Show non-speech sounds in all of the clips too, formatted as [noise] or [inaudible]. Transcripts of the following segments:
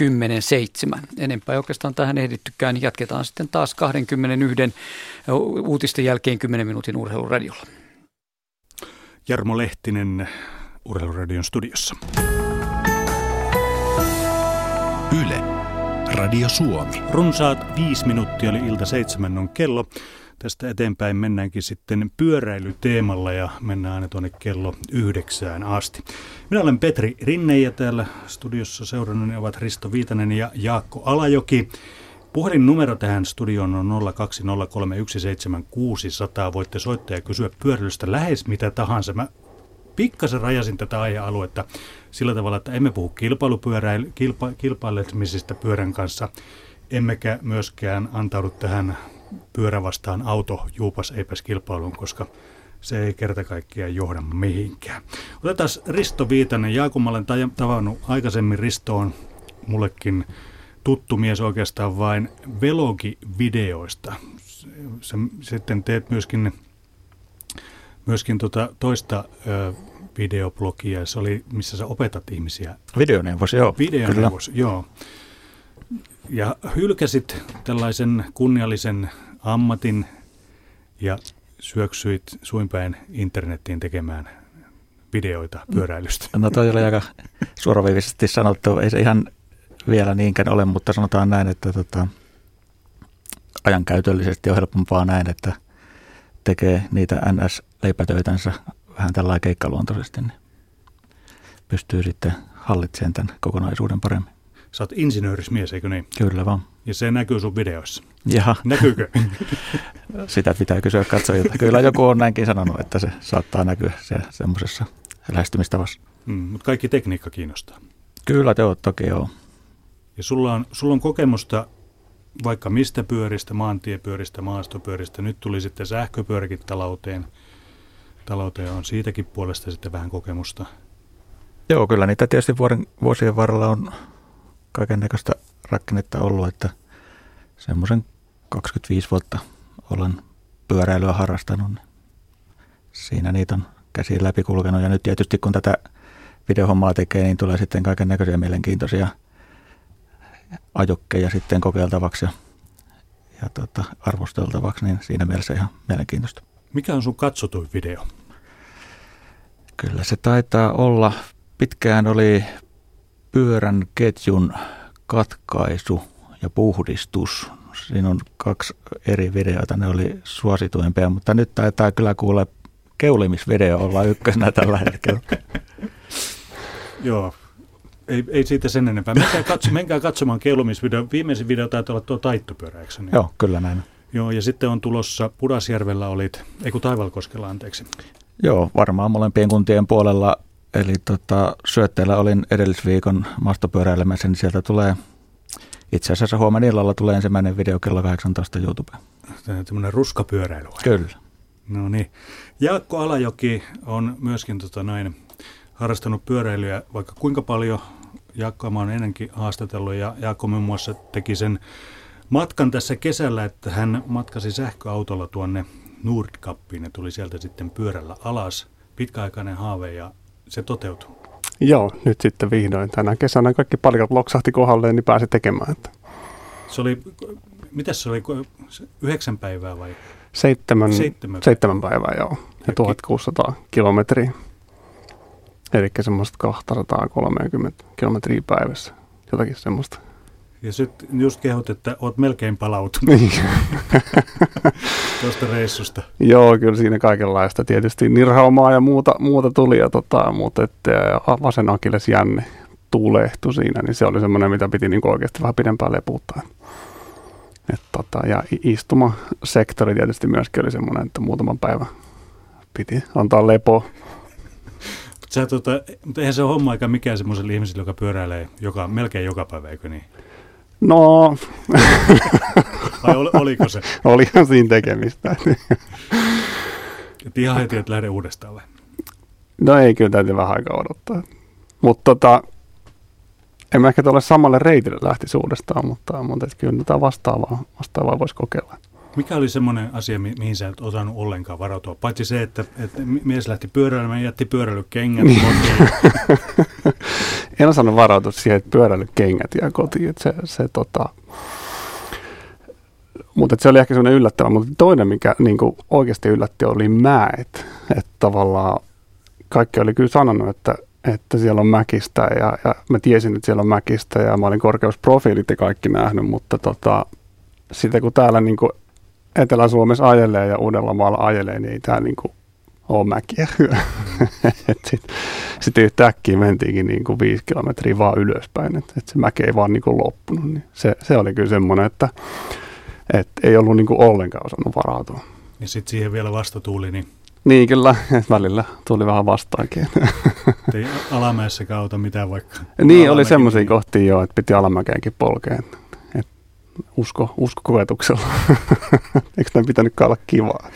10.7. Enempää ei oikeastaan tähän ehdittykään, niin jatketaan sitten taas 21 uutisten jälkeen 10 minuutin urheiluradiolla. Jarmo Lehtinen Urheiluradion studiossa. Yle. Radio Suomi. Runsaat viisi minuuttia oli ilta seitsemän on kello. Tästä eteenpäin mennäänkin sitten pyöräilyteemalla ja mennään aina tuonne kello yhdeksään asti. Minä olen Petri Rinne ja täällä studiossa seurannani ovat Risto Viitanen ja Jaakko Alajoki. Puhelinnumero tähän studioon on 020317600. Voitte soittaa ja kysyä pyöräilystä lähes mitä tahansa. Mä pikkasen rajasin tätä aihealuetta sillä tavalla, että emme puhu kilpa, kilpailemisesta pyörän kanssa, emmekä myöskään antaudu tähän pyörä vastaan auto juupas eipäs kilpailuun, koska se ei kerta kaikkiaan johda mihinkään. Otetaan Risto Viitanen. Jaakob, mä olen tavannut aikaisemmin Ristoon mullekin tuttu mies oikeastaan vain velogivideoista. Sitten teet myöskin, myöskin tota toista ö, videoblogia, se oli, missä sä opetat ihmisiä. Videoneuvos, joo. Videoneuvos, kyllä. joo. Ja hylkäsit tällaisen kunniallisen ammatin ja syöksyit suinpäin internettiin tekemään videoita pyöräilystä. No toi oli aika suoraviivisesti sanottu. Ei se ihan vielä niinkään ole, mutta sanotaan näin, että tota, ajankäytöllisesti on helpompaa näin, että tekee niitä NS-leipätöitänsä vähän tällä keikkaluontoisesti, niin pystyy sitten hallitsemaan tämän kokonaisuuden paremmin. Sä oot insinöörismies, eikö niin? Kyllä vaan. Ja se näkyy sun videoissa. Jaha. Näkyykö? [laughs] Sitä pitää kysyä katsojilta. Kyllä joku on näinkin sanonut, että se saattaa näkyä se, semmoisessa lähestymistavassa. Mm, mutta kaikki tekniikka kiinnostaa. Kyllä, te oot, toki joo. Ja sulla on, sulla on kokemusta vaikka mistä pyöristä, maantiepyöristä, maastopyöristä. Nyt tuli sitten sähköpyöräkin talouteen. Talouteen on siitäkin puolesta sitten vähän kokemusta. Joo, kyllä niitä tietysti vuoden, vuosien varrella on kaiken näköistä rakennetta ollut, että semmoisen 25 vuotta olen pyöräilyä harrastanut. Niin siinä niitä on käsiin läpi kulkenut ja nyt tietysti kun tätä videohommaa tekee, niin tulee sitten kaiken näköisiä mielenkiintoisia ajokkeja sitten kokeiltavaksi ja, ja tota, arvosteltavaksi, niin siinä mielessä ihan mielenkiintoista. Mikä on sun katsotuin video? Kyllä se taitaa olla, pitkään oli pyörän ketjun katkaisu ja puhdistus. Siinä on kaksi eri videota, ne oli suosituimpia, mutta nyt taitaa kyllä kuule keulimisvideo olla ykkösenä tällä hetkellä. [laughs] Joo, ei, ei siitä sen enempää. Menkää, katso, menkää katsomaan keulimisvideo. Viimeisin video taitaa olla tuo taittopyörä, eikö niin? Joo, kyllä näin. Joo, ja sitten on tulossa Pudasjärvellä olit, ei kun Taivalkoskella, anteeksi. Joo, varmaan molempien kuntien puolella Eli tota, syötteellä olin edellisviikon maastopyöräilemässä, niin sieltä tulee itse asiassa huomenna illalla tulee ensimmäinen video kello 18 YouTubeen. Tämmöinen ruskapyöräily? Kyllä. No niin. Jaakko Alajoki on myöskin tota noin, harrastanut pyöräilyä vaikka kuinka paljon. Jaakko mä oon ennenkin haastatellut ja Jaakko muun muassa teki sen matkan tässä kesällä, että hän matkasi sähköautolla tuonne Nordkappiin ja tuli sieltä sitten pyörällä alas. Pitkäaikainen haave ja se toteutui? Joo, nyt sitten vihdoin tänä kesänä kaikki palikat loksahti kohdalleen, niin pääsi tekemään. Että. Se oli, mitä se oli, yhdeksän päivää vai? Seitsemän, seitsemän, seitsemän päivää, joo. Ja 1600 kilometriä. Eli semmoista 230 kilometriä päivässä. Jotakin semmoista. Ja sitten just kehut, että oot melkein palautunut niin. [laughs] tuosta reissusta. Joo, kyllä siinä kaikenlaista. Tietysti nirhaumaa ja muuta, muuta tuli, ja tota, mutta että vasen akilles jänne tuulehtui siinä, niin se oli semmoinen, mitä piti niin oikeasti vähän pidempään leputtaa. Et tota, ja istumasektori tietysti myöskin oli semmoinen, että muutaman päivän piti antaa lepo. Sä, tota, mutta eihän se ole homma aika mikään semmoiselle ihmiselle, joka pyöräilee joka, melkein joka päivä, eikö niin? No... Vai ol, oliko se? [laughs] Olihan siinä tekemistä. Et ihan heti, että lähde uudestaan vai? No ei, kyllä täytyy vähän aikaa odottaa. Mutta tota, en mä ehkä tuolle samalle reitille lähtisi uudestaan, mutta, mutta kyllä tätä vastaavaa, vastaavaa voisi kokeilla. Mikä oli semmoinen asia, mi- mihin sä et osannut ollenkaan varautua? Paitsi se, että, että mies lähti pyöräilemään ja jätti pyöräilykengät kotiin. [laughs] en osannut varautua siihen, että pyöräilykengät jää kotiin. Että se, se, tota... Mutta se oli ehkä semmoinen yllättävä. Mutta toinen, mikä niin oikeasti yllätti, oli mäet. Että tavallaan kaikki oli kyllä sanonut, että, että siellä on mäkistä ja, ja mä tiesin, että siellä on mäkistä ja mä olin korkeusprofiilit ja kaikki nähnyt, mutta tota, sitten kun täällä niin kuin Etelä-Suomessa ajelee ja Uudellamaalla ajelee, niin ei täällä niin kuin ole mäkiä. [laughs] Sitten sit yhtäkkiä mentiinkin niin kuin viisi kilometriä vaan ylöspäin, että et se mäki ei vaan niin kuin loppunut. Niin se, se oli kyllä semmoinen, että et ei ollut niin kuin ollenkaan osannut varautua. Ja sitten siihen vielä vastatuuli, niin Niin kyllä, välillä tuli vähän vastaankin. [laughs] ei alamäessäkään auta mitään vaikka. niin, oli semmoisia kohtia jo, että piti alamäkeenkin polkea. Usko, usko koetuksella. [laughs] Eikö näin pitänytkään olla kivaa?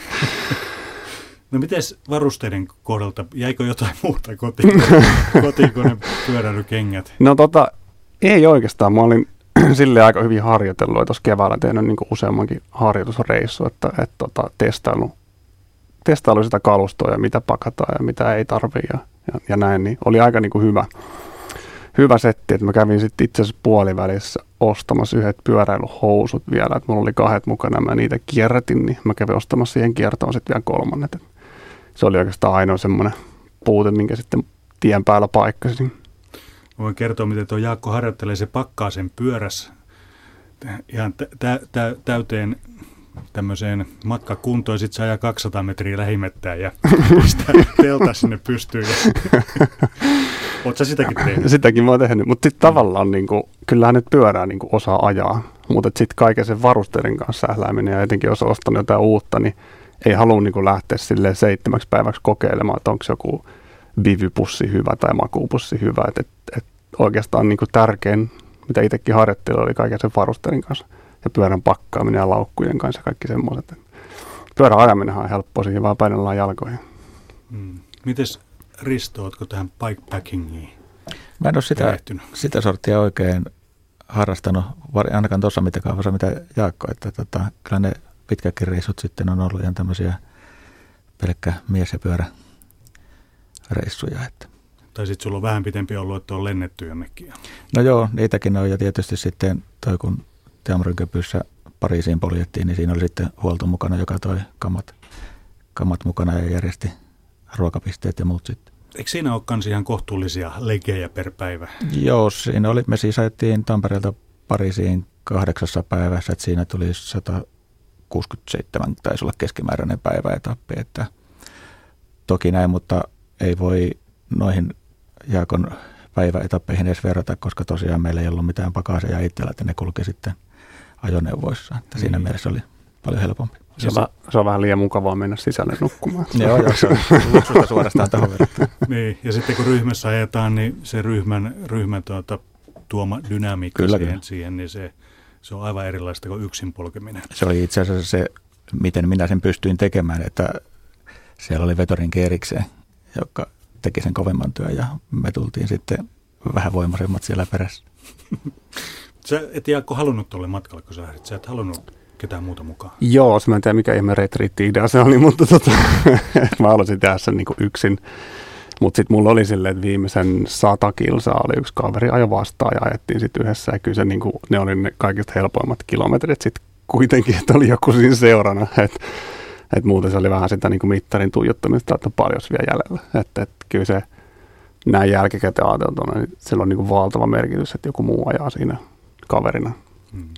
No miten varusteiden kohdalta, jäikö jotain muuta kotiin, [laughs] kotiin kuin ne pyöräilykengät? No tota, ei oikeastaan. Mä olin [clears throat] sille aika hyvin harjoitellut tuossa keväällä tehnyt niin useammankin harjoitusreissu, että, että tota, testailu, testailu sitä kalustoa ja mitä pakataan ja mitä ei tarvii ja, ja, ja näin, niin oli aika niin kuin hyvä, hyvä setti, että mä kävin sitten itse asiassa puolivälissä ostamassa yhdet pyöräilyhousut vielä, että mulla oli kahdet mukana mä niitä kierrätin, niin mä kävin ostamassa siihen kiertoon sitten vielä kolmannet. Et se oli oikeastaan ainoa semmoinen puute, minkä sitten tien päällä paikkasin. Voin kertoa, miten tuo Jaakko harjoittelee, se pakkaa sen pyörässä ihan tä- tä- tä- täyteen tämmöiseen matkakuntoon, sitten se ajaa 200 metriä lähimettään ja [laughs] pistää telta sinne pystyyn. [laughs] Oletko sä sitäkin tehnyt? Sitäkin mä oon tehnyt, mutta sitten tavallaan niin kuin, kyllähän nyt pyörää niin kuin osaa ajaa, mutta sitten kaiken sen varusteiden kanssa sählääminen ja etenkin jos on ostanut jotain uutta, niin ei halua niin kuin lähteä silleen seitsemäksi päiväksi kokeilemaan, että onko joku bivypussi hyvä tai makuupussi hyvä. Et, et, et oikeastaan niin kuin tärkein, mitä itsekin harjoittelin, oli kaiken sen varusteiden kanssa ja pyörän pakkaaminen ja laukkujen kanssa ja kaikki semmoiset. Pyörän ajaminen on helppoa, siihen vaan painellaan jalkoihin. Mm. Mites Risto, ootko tähän bikepackingiin Mä en ole sitä, perehtynyt? sitä sorttia oikein harrastanut, ainakaan tuossa mitakaavassa mitä Jaakko, että tota, kyllä ne pitkäkin reissut sitten on ollut ihan tämmöisiä pelkkä mies- ja pyörä reissuja. Että. Tai sitten sulla on vähän pitempi ollut, että on lennetty jonnekin. No joo, niitäkin on ja tietysti sitten toi kun Teamrinköpyssä Pariisiin poljettiin, niin siinä oli sitten huolto mukana, joka toi kamat, kamat mukana ja järjesti ruokapisteet ja muut sitten. Eikö siinä ole kans ihan kohtuullisia legejä per päivä? Joo, siinä oli, me siis ajettiin Tampereelta Pariisiin kahdeksassa päivässä, että siinä tuli 167, taisi olla keskimääräinen päiväetappi, että toki näin, mutta ei voi noihin Jaakon päiväetappeihin edes verrata, koska tosiaan meillä ei ollut mitään pakaseja itsellä, että ne kulki sitten ajoneuvoissa, että siinä Niin. mielessä oli paljon helpompi. Se on, se on vähän liian mukavaa mennä sisälle nukkumaan. [laughs] Joo, joo, se on [laughs] luksusta suorastaan tähän verrattuna. niin, ja sitten kun ryhmässä ajetaan, niin se ryhmän, ryhmän tuota, tuoma dynamiikka Kyllä, siihen, kyllä. siihen, niin se, se on aivan erilaista kuin yksin polkeminen. Se oli itse asiassa se, miten minä sen pystyin tekemään, että siellä oli vetorin erikseen, joka teki sen kovemman työn ja me tultiin sitten vähän voimaisemmat siellä perässä. [laughs] Sä et Jaakko halunnut tuolle matkalle, kun sä lähdit. Sä et halunnut ketään muuta mukaan. Joo, se mä en tiedä mikä ihme retriitti-idea se oli, [laughs] mutta tota, mä halusin tehdä sen niinku yksin. Mutta sitten mulla oli silleen, että viimeisen sata kilsaa oli yksi kaveri ajo vastaan ja ajettiin sitten yhdessä. Ja kyllä se niinku, ne oli ne kaikista helpoimmat kilometrit sitten kuitenkin, että oli joku siinä seurana. Että et muuten se oli vähän sitä niinku mittarin tuijottamista, että paljon vielä jäljellä. Että et kyllä se näin jälkikäteen ajateltuna, niin sillä on niinku valtava merkitys, että joku muu ajaa siinä kaverina. Mm.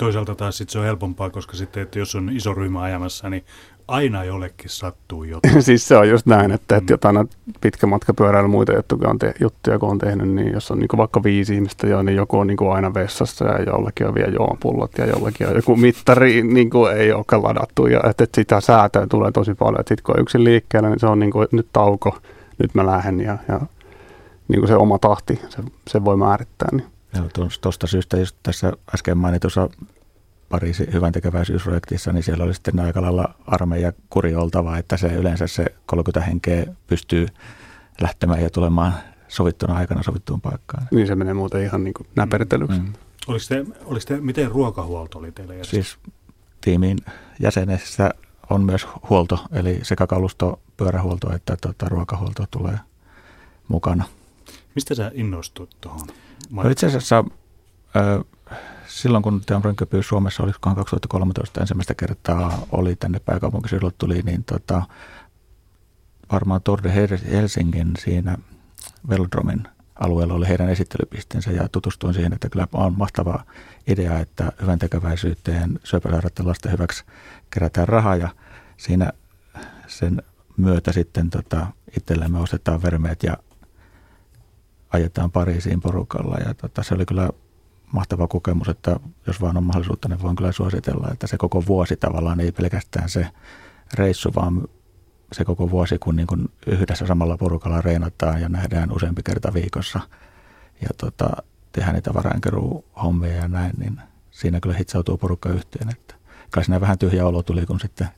Toisaalta taas sit se on helpompaa, koska sitten, että jos on iso ryhmä ajamassa, niin aina jollekin sattuu jotain. [laughs] siis se on just näin, että, että Mm. jotain pitkä matka pyöräily muita juttuja, on te, juttuja, kun on tehnyt, niin jos on niin vaikka viisi ihmistä jo, niin joku on niin aina vessassa ja jollakin on vielä juomapullot ja jollakin on joku mittari niin kuin ei olekaan ladattu ja että, että sitä säätöä tulee tosi paljon, että sitten kun on yksin liikkeellä, niin se on niin kuin, nyt tauko, nyt mä lähden ja, ja niin kuin se oma tahti, se, se voi määrittää. Niin. Tuosta syystä just tässä äsken mainitussa Pariisin hyvän tekeväisyysprojektissa, niin siellä oli sitten aika lailla armeija kuri oltava, että se yleensä se 30 henkeä pystyy lähtemään ja tulemaan sovittuna aikana sovittuun paikkaan. niin se menee muuten ihan niin kuin näpertelyksi. Mm. Oliko te, oliko te, miten ruokahuolto oli teillä järjestetty? Siis tiimin jäsenessä on myös huolto, eli sekä kalusto, pyörähuolto että tota, ruokahuolto tulee mukana. Mistä sä innostut tuohon? No itse asiassa silloin kun Team Rönköpyys Suomessa oli 2013 ensimmäistä kertaa oli tänne pääkaupunkiseudulle tuli, niin tota, varmaan Torde Helsingin siinä Velodromin alueella oli heidän esittelypisteensä ja tutustuin siihen, että kyllä on mahtava idea, että hyvän tekeväisyyteen syöpäsairaiden lasten hyväksi kerätään rahaa ja siinä sen myötä sitten tota, itsellemme ostetaan vermeet ja ajetaan Pariisiin porukalla ja tota, se oli kyllä mahtava kokemus, että jos vaan on mahdollisuutta, niin voin kyllä suositella, että se koko vuosi tavallaan ei pelkästään se reissu, vaan se koko vuosi, kun niin kuin yhdessä samalla porukalla reenataan ja nähdään useampi kerta viikossa ja tota, tehdään niitä varainkeruuhommia ja näin, niin siinä kyllä hitsautuu porukka yhteen. Että kai siinä vähän tyhjä olo tuli, kun sitten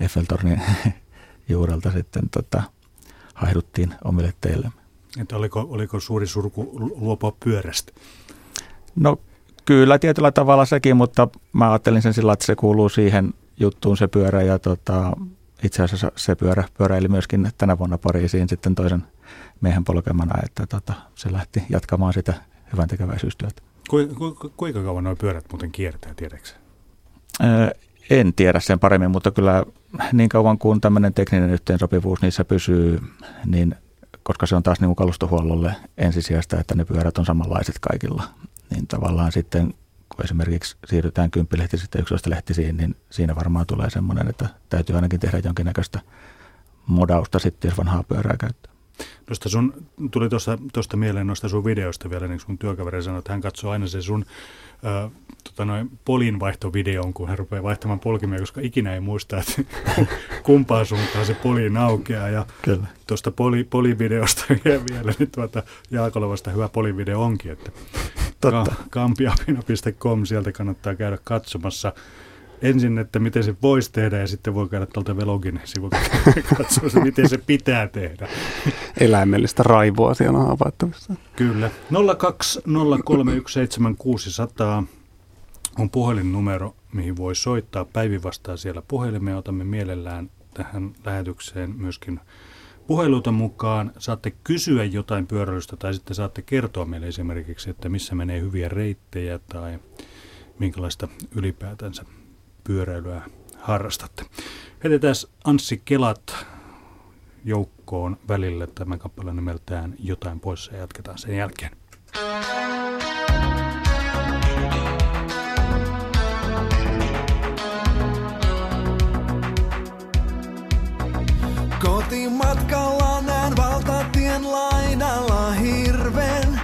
Eiffeltornin [laughs] juurelta sitten tota, haihduttiin omille teille. Että oliko, oliko suuri surku luopua pyörästä? No kyllä tietyllä tavalla sekin, mutta mä ajattelin sen sillä, että se kuuluu siihen juttuun se pyörä ja tota, itse asiassa se pyörä pyöräili myöskin tänä vuonna Pariisiin sitten toisen miehen polkemana, että tota, se lähti jatkamaan sitä hyvän tekeväisyystyötä. Ku, ku, kuinka kauan nuo pyörät muuten kiertää, tiedätkö? Öö, en tiedä sen paremmin, mutta kyllä niin kauan kuin tämmöinen tekninen yhteensopivuus niissä pysyy, niin koska se on taas niin kalustohuollolle ensisijaista, että ne pyörät on samanlaiset kaikilla, niin tavallaan sitten kun esimerkiksi siirrytään kymppilehtisistä 11 lehtisiin, niin siinä varmaan tulee semmoinen, että täytyy ainakin tehdä jonkinnäköistä modausta sitten, jos vanhaa pyörää käyttää. Noista sun, tuli tuosta mieleen noista sun videoista vielä, niin sun työkaveri sanoi, että hän katsoo aina se sun tota noin, polin vaihtovideon, kun hän rupeaa vaihtamaan polkimia, koska ikinä ei muista, että [laughs] kumpaan suuntaan se poli aukeaa. Ja tuosta poli, polivideosta [laughs] vielä, niin tuota, Jaakolovasta hyvä polivideo onkin, että Totta. kampiapino.com, sieltä kannattaa käydä katsomassa ensin, että miten se voisi tehdä ja sitten voi käydä tuolta Velogin sivulta [laughs] katsomassa, miten se pitää tehdä. Eläimellistä raivoa siellä on havaittavissa. Kyllä. 020317600 on puhelinnumero, mihin voi soittaa. Päivi vastaa siellä puhelimeen. Otamme mielellään tähän lähetykseen myöskin puheluita mukaan. Saatte kysyä jotain pyöräilystä tai sitten saatte kertoa meille esimerkiksi, että missä menee hyviä reittejä tai minkälaista ylipäätänsä pyöräilyä harrastatte. Heitetään Anssi Kelat joukkoon välillä tämä kappale nimeltään Jotain pois ja jatketaan sen jälkeen. Kotimatkalla näen valtatien laidalla hirven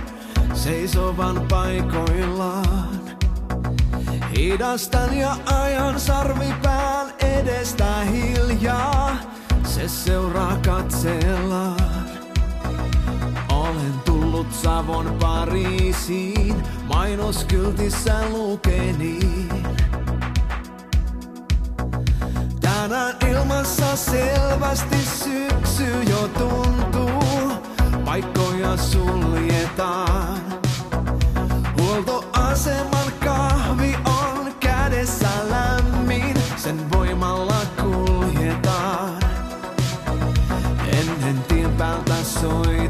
seisovan paikoillaan. Hidastan ja ajan sarvipään edestä hiljaa, se seuraa katsellaan. Olen tullut Savon Pariisiin, mainoskyltissä lukeniin. Tänään ilmassa selvästi syksy jo tuntuu, paikkoja suljetaan. Huoltoaseman kahvi on soy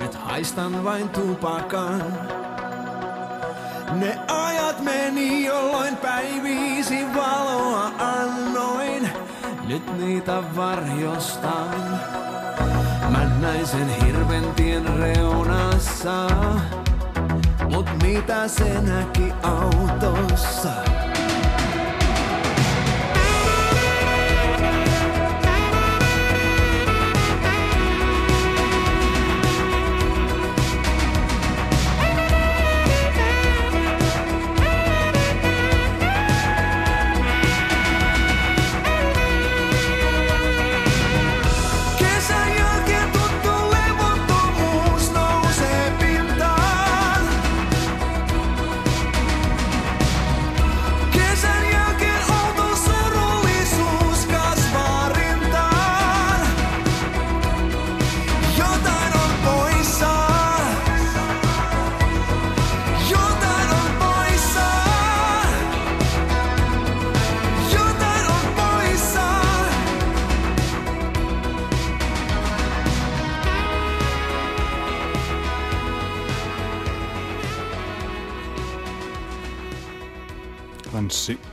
nyt haistan vain tupakan. Ne ajat meni, jolloin päiviisi valoa annoin. Nyt niitä varjostan. Mä näin sen hirventien reunassa. Mut mitä se näki autossa?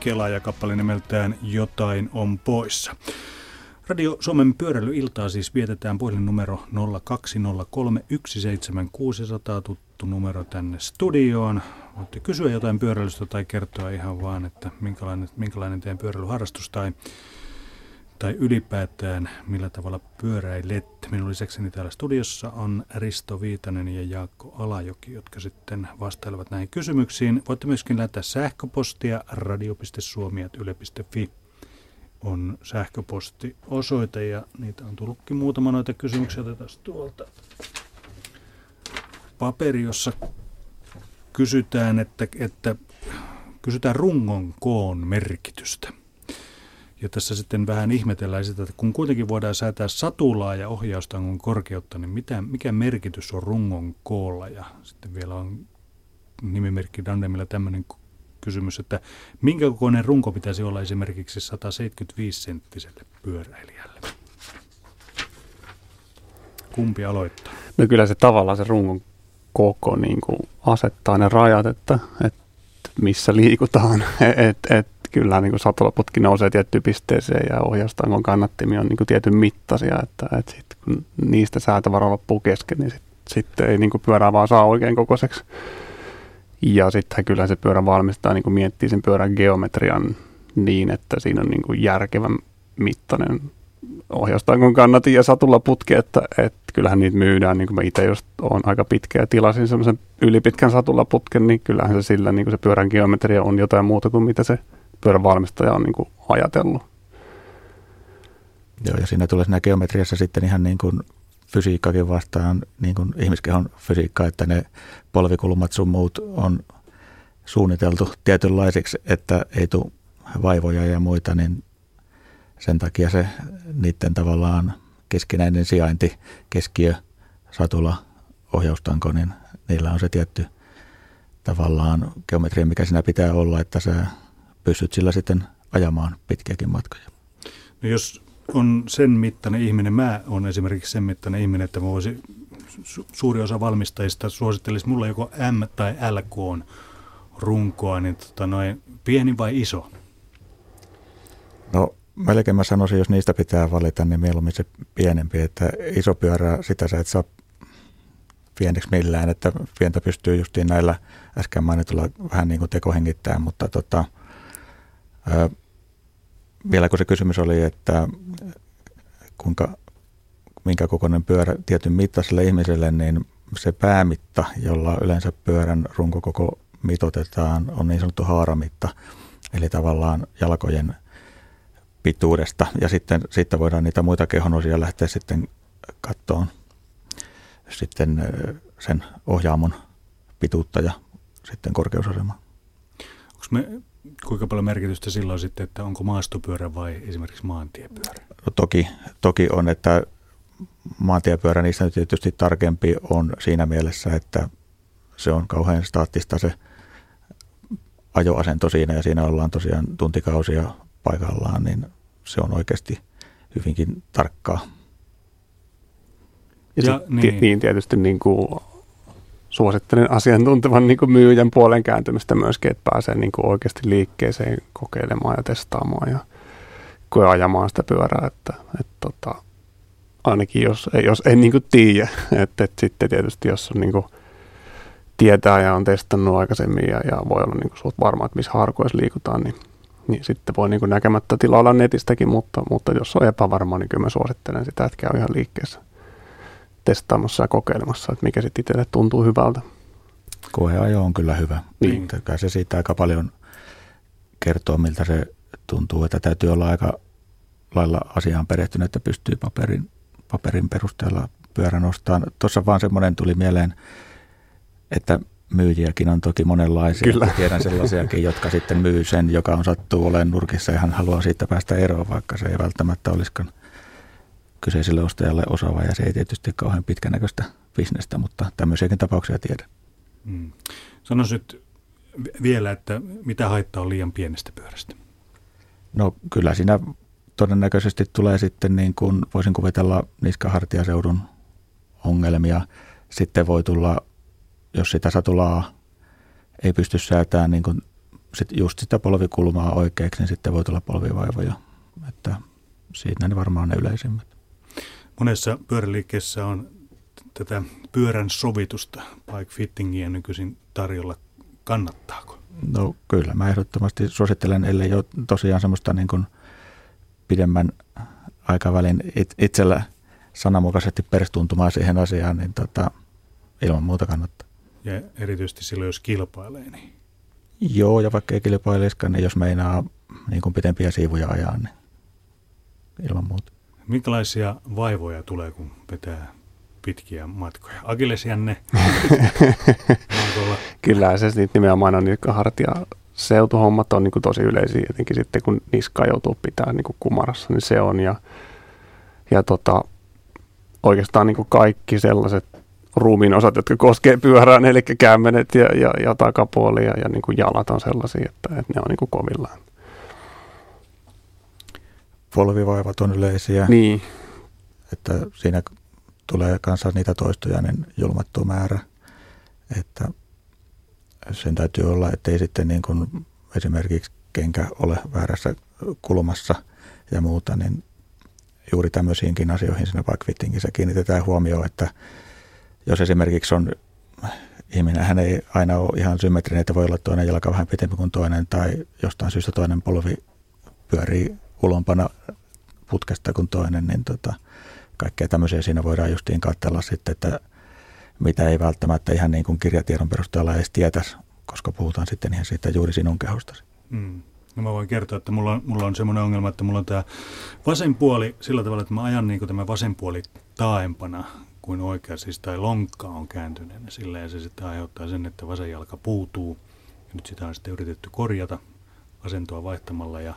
Kela ja kappale nimeltään Jotain on poissa. Radio Suomen pyöräilyiltaa siis vietetään puhelinnumero 0203 17600, tuttu numero tänne studioon. Voitte kysyä jotain pyöräilystä tai kertoa ihan vaan, että minkälainen, minkälainen teidän pyöräilyharrastus tai, tai ylipäätään millä tavalla pyöräilette. Minun lisäkseni täällä studiossa on Risto Viitanen ja Jaakko Alajoki, jotka sitten vastailevat näihin kysymyksiin. Voitte myöskin lähettää sähköpostia radio.suomi.yle.fi on sähköpostiosoite ja niitä on tullutkin muutama noita kysymyksiä. Otetaan tuolta paperi, jossa kysytään, että, että kysytään rungon koon merkitystä. Ja tässä sitten vähän ihmetellään sitä, että kun kuitenkin voidaan säätää satulaa ja ohjaustangon korkeutta, niin mitä, mikä merkitys on rungon koolla? Ja sitten vielä on nimimerkki Dandemilla tämmöinen kysymys, että minkä kokoinen runko pitäisi olla esimerkiksi 175-senttiselle pyöräilijälle? Kumpi aloittaa? No kyllä se tavallaan se rungon koko niin kuin asettaa ne rajat, että, että missä liikutaan. [laughs] Et, et, kyllä niin kuin satulaputki nousee tiettyyn pisteeseen ja ohjaustangon kannattimi on niin kuin tietyn mittaisia, että, että sit, kun niistä säätövara loppuu kesken, niin sitten sit ei niin kuin pyörää vaan saa oikein kokoiseksi. Ja sitten kyllä se pyörän valmistaja niin miettii sen pyörän geometrian niin, että siinä on niin kuin järkevän mittainen ohjaustangon kannatin ja satulaputki, että, että kyllähän niitä myydään, niin kuin mä itse just olen aika pitkä ja tilasin semmoisen ylipitkän satulaputken, niin kyllähän se sillä niin kuin se pyörän geometria on jotain muuta kuin mitä se pyörän valmistaja on niin kuin ajatellut. Joo, ja siinä tulee siinä geometriassa sitten ihan niin kuin fysiikkakin vastaan, niin kuin ihmiskehon fysiikka, että ne polvikulmat sun muut on suunniteltu tietynlaisiksi, että ei tule vaivoja ja muita, niin sen takia se niiden tavallaan keskinäinen sijainti, keskiö, satula, ohjaustanko, niin niillä on se tietty tavallaan geometria, mikä siinä pitää olla, että sä pystyt sillä sitten ajamaan pitkiäkin matkoja. No jos on sen mittainen ihminen, mä on esimerkiksi sen mittainen ihminen, että mä voisin, su- suuri osa valmistajista suosittelisi mulle joko M tai LK on runkoa, niin tota noin, pieni vai iso? No melkein mä sanoisin, jos niistä pitää valita, niin mieluummin se pienempi, että iso pyörä, sitä sä et saa pieneksi millään, että pientä pystyy justiin näillä äsken mainitulla vähän niin kuin tekohengittämään, mutta tota, vielä kun se kysymys oli, että kuinka, minkä kokoinen pyörä tietyn mittaiselle ihmiselle, niin se päämitta, jolla yleensä pyörän runkokoko mitotetaan, on niin sanottu haaramitta, eli tavallaan jalkojen pituudesta. Ja sitten siitä voidaan niitä muita kehonosia lähteä sitten kattoon sitten sen ohjaamon pituutta ja sitten korkeusasemaa. Onko me, kuinka paljon merkitystä silloin sitten, että onko maastopyörä vai esimerkiksi maantiepyörä? No toki, toki on, että maantiepyörä niistä nyt tietysti tarkempi on siinä mielessä, että se on kauhean staattista se ajoasento siinä ja siinä ollaan tosiaan tuntikausia paikallaan, niin se on oikeasti hyvinkin tarkkaa. Ja, Ja, sit, niin. niin. niin tietysti niin kuin suosittelen asiantuntevan niin kuin myyjän puolen kääntymistä myöskin, että pääsee niin kuin oikeasti liikkeeseen kokeilemaan ja testaamaan ja koeajamaan sitä pyörää, että, että tota, ainakin jos, jos en niin tiedä, että, että sitten tietysti jos on niin kuin tietää ja on testannut aikaisemmin ja, ja voi olla niin kuin varma, että missä harkoissa liikutaan, niin, niin sitten voi niin kuin näkemättä tilailla netistäkin, mutta, mutta jos on epävarma, niin kyllä mä suosittelen sitä, että käy ihan liikkeessä testaamassa ja kokeilemassa, että mikä sitten itselle tuntuu hyvältä. Koeajo on kyllä hyvä. Niin. Kyllä se siitä aika paljon kertoo, miltä se tuntuu, että täytyy olla aika lailla asiaan perehtynyt, että pystyy paperin, paperin perusteella pyörän ostamaan. Tuossa vaan semmoinen tuli mieleen, että myyjiäkin on toki monenlaisia. Kyllä. Tiedän sellaisiakin, jotka sitten myy sen, joka on sattuu olemaan nurkissa ja hän haluaa siitä päästä eroon, vaikka se ei välttämättä olisikaan kyseiselle ostajalle osaava ja se ei tietysti kauhean pitkänäköistä bisnestä, mutta tämmöisiäkin tapauksia tiedän. Mm. Sanois nyt vi- vielä, että mitä haittaa on liian pienestä pyörästä? No kyllä siinä todennäköisesti tulee sitten niin kuin voisin kuvitella niskahartiaseudun ongelmia. Sitten voi tulla, jos sitä satulaa ei pysty säätämään niin kuin sit just sitä polvikulmaa oikeaksi, niin sitten voi tulla polvivaivoja. Että siinä ne varmaan ne yleisimmät. Monessa pyöräliikkeessä on tätä pyörän sovitusta bike fittingiä nykyisin tarjolla. Kannattaako? No kyllä, mä ehdottomasti suosittelen, ellei ole tosiaan semmoista niin kuin pidemmän aikavälin it- itsellä sananmukaisesti perstuntumaa siihen asiaan, niin tota, ilman muuta kannattaa. Ja erityisesti silloin, jos kilpailee, niin Joo, ja vaikka ei kilpailisikaan, niin jos meinaa niin kuin pitempiä siivuja ajaa, niin ilman muuta. Minkälaisia vaivoja tulee, kun vetää pitkiä matkoja? Akillesjänne? [laughs] Olla Kyllä se sitten nimenomaan on niin hartia seutuhommat on niin kuin tosi yleisiä, jotenkin sitten kun niska joutuu pitää niin kuin kumarassa, niin se on. Ja, ja tota, oikeastaan niin kuin kaikki sellaiset ruumiin osat, jotka koskee pyörään, eli kämmenet ja, ja, ja takapuoli ja, ja niin kuin jalat on sellaisia, että, että ne on niin kuin kovillaan. Polvivaivat on yleisiä, Niin, että siinä tulee kanssa niitä toistoja, niin julmattu määrä. Että sen täytyy olla, ettei sitten niin kuin esimerkiksi kenkä ole väärässä kulmassa ja muuta, niin juuri tämmöisiinkin asioihin siinä bike fittingissä kiinnitetään huomioon, että jos esimerkiksi on ihminen, hän ei aina ole ihan symmetrinen, että voi olla toinen jalka vähän pitempi kuin toinen tai jostain syystä toinen polvi pyörii ulompana putkesta kuin toinen, niin tota, kaikkea tämmöisiä siinä voidaan justiin katsella sitten, että mitä ei välttämättä ihan niin kuin kirjatiedon perusteella edes tietäisi, koska puhutaan sitten ihan siitä juuri sinun kehostasi. Mm. No mä voin kertoa, että mulla on, mulla on semmoinen ongelma, että mulla on tämä vasen puoli sillä tavalla, että mä ajan niin tämä vasen puoli taaempana kuin oikea, siis tai lonkka on kääntyneenä sillä ja se sitten aiheuttaa sen, että vasen jalka puutuu. Ja nyt sitä on sitten yritetty korjata asentoa vaihtamalla ja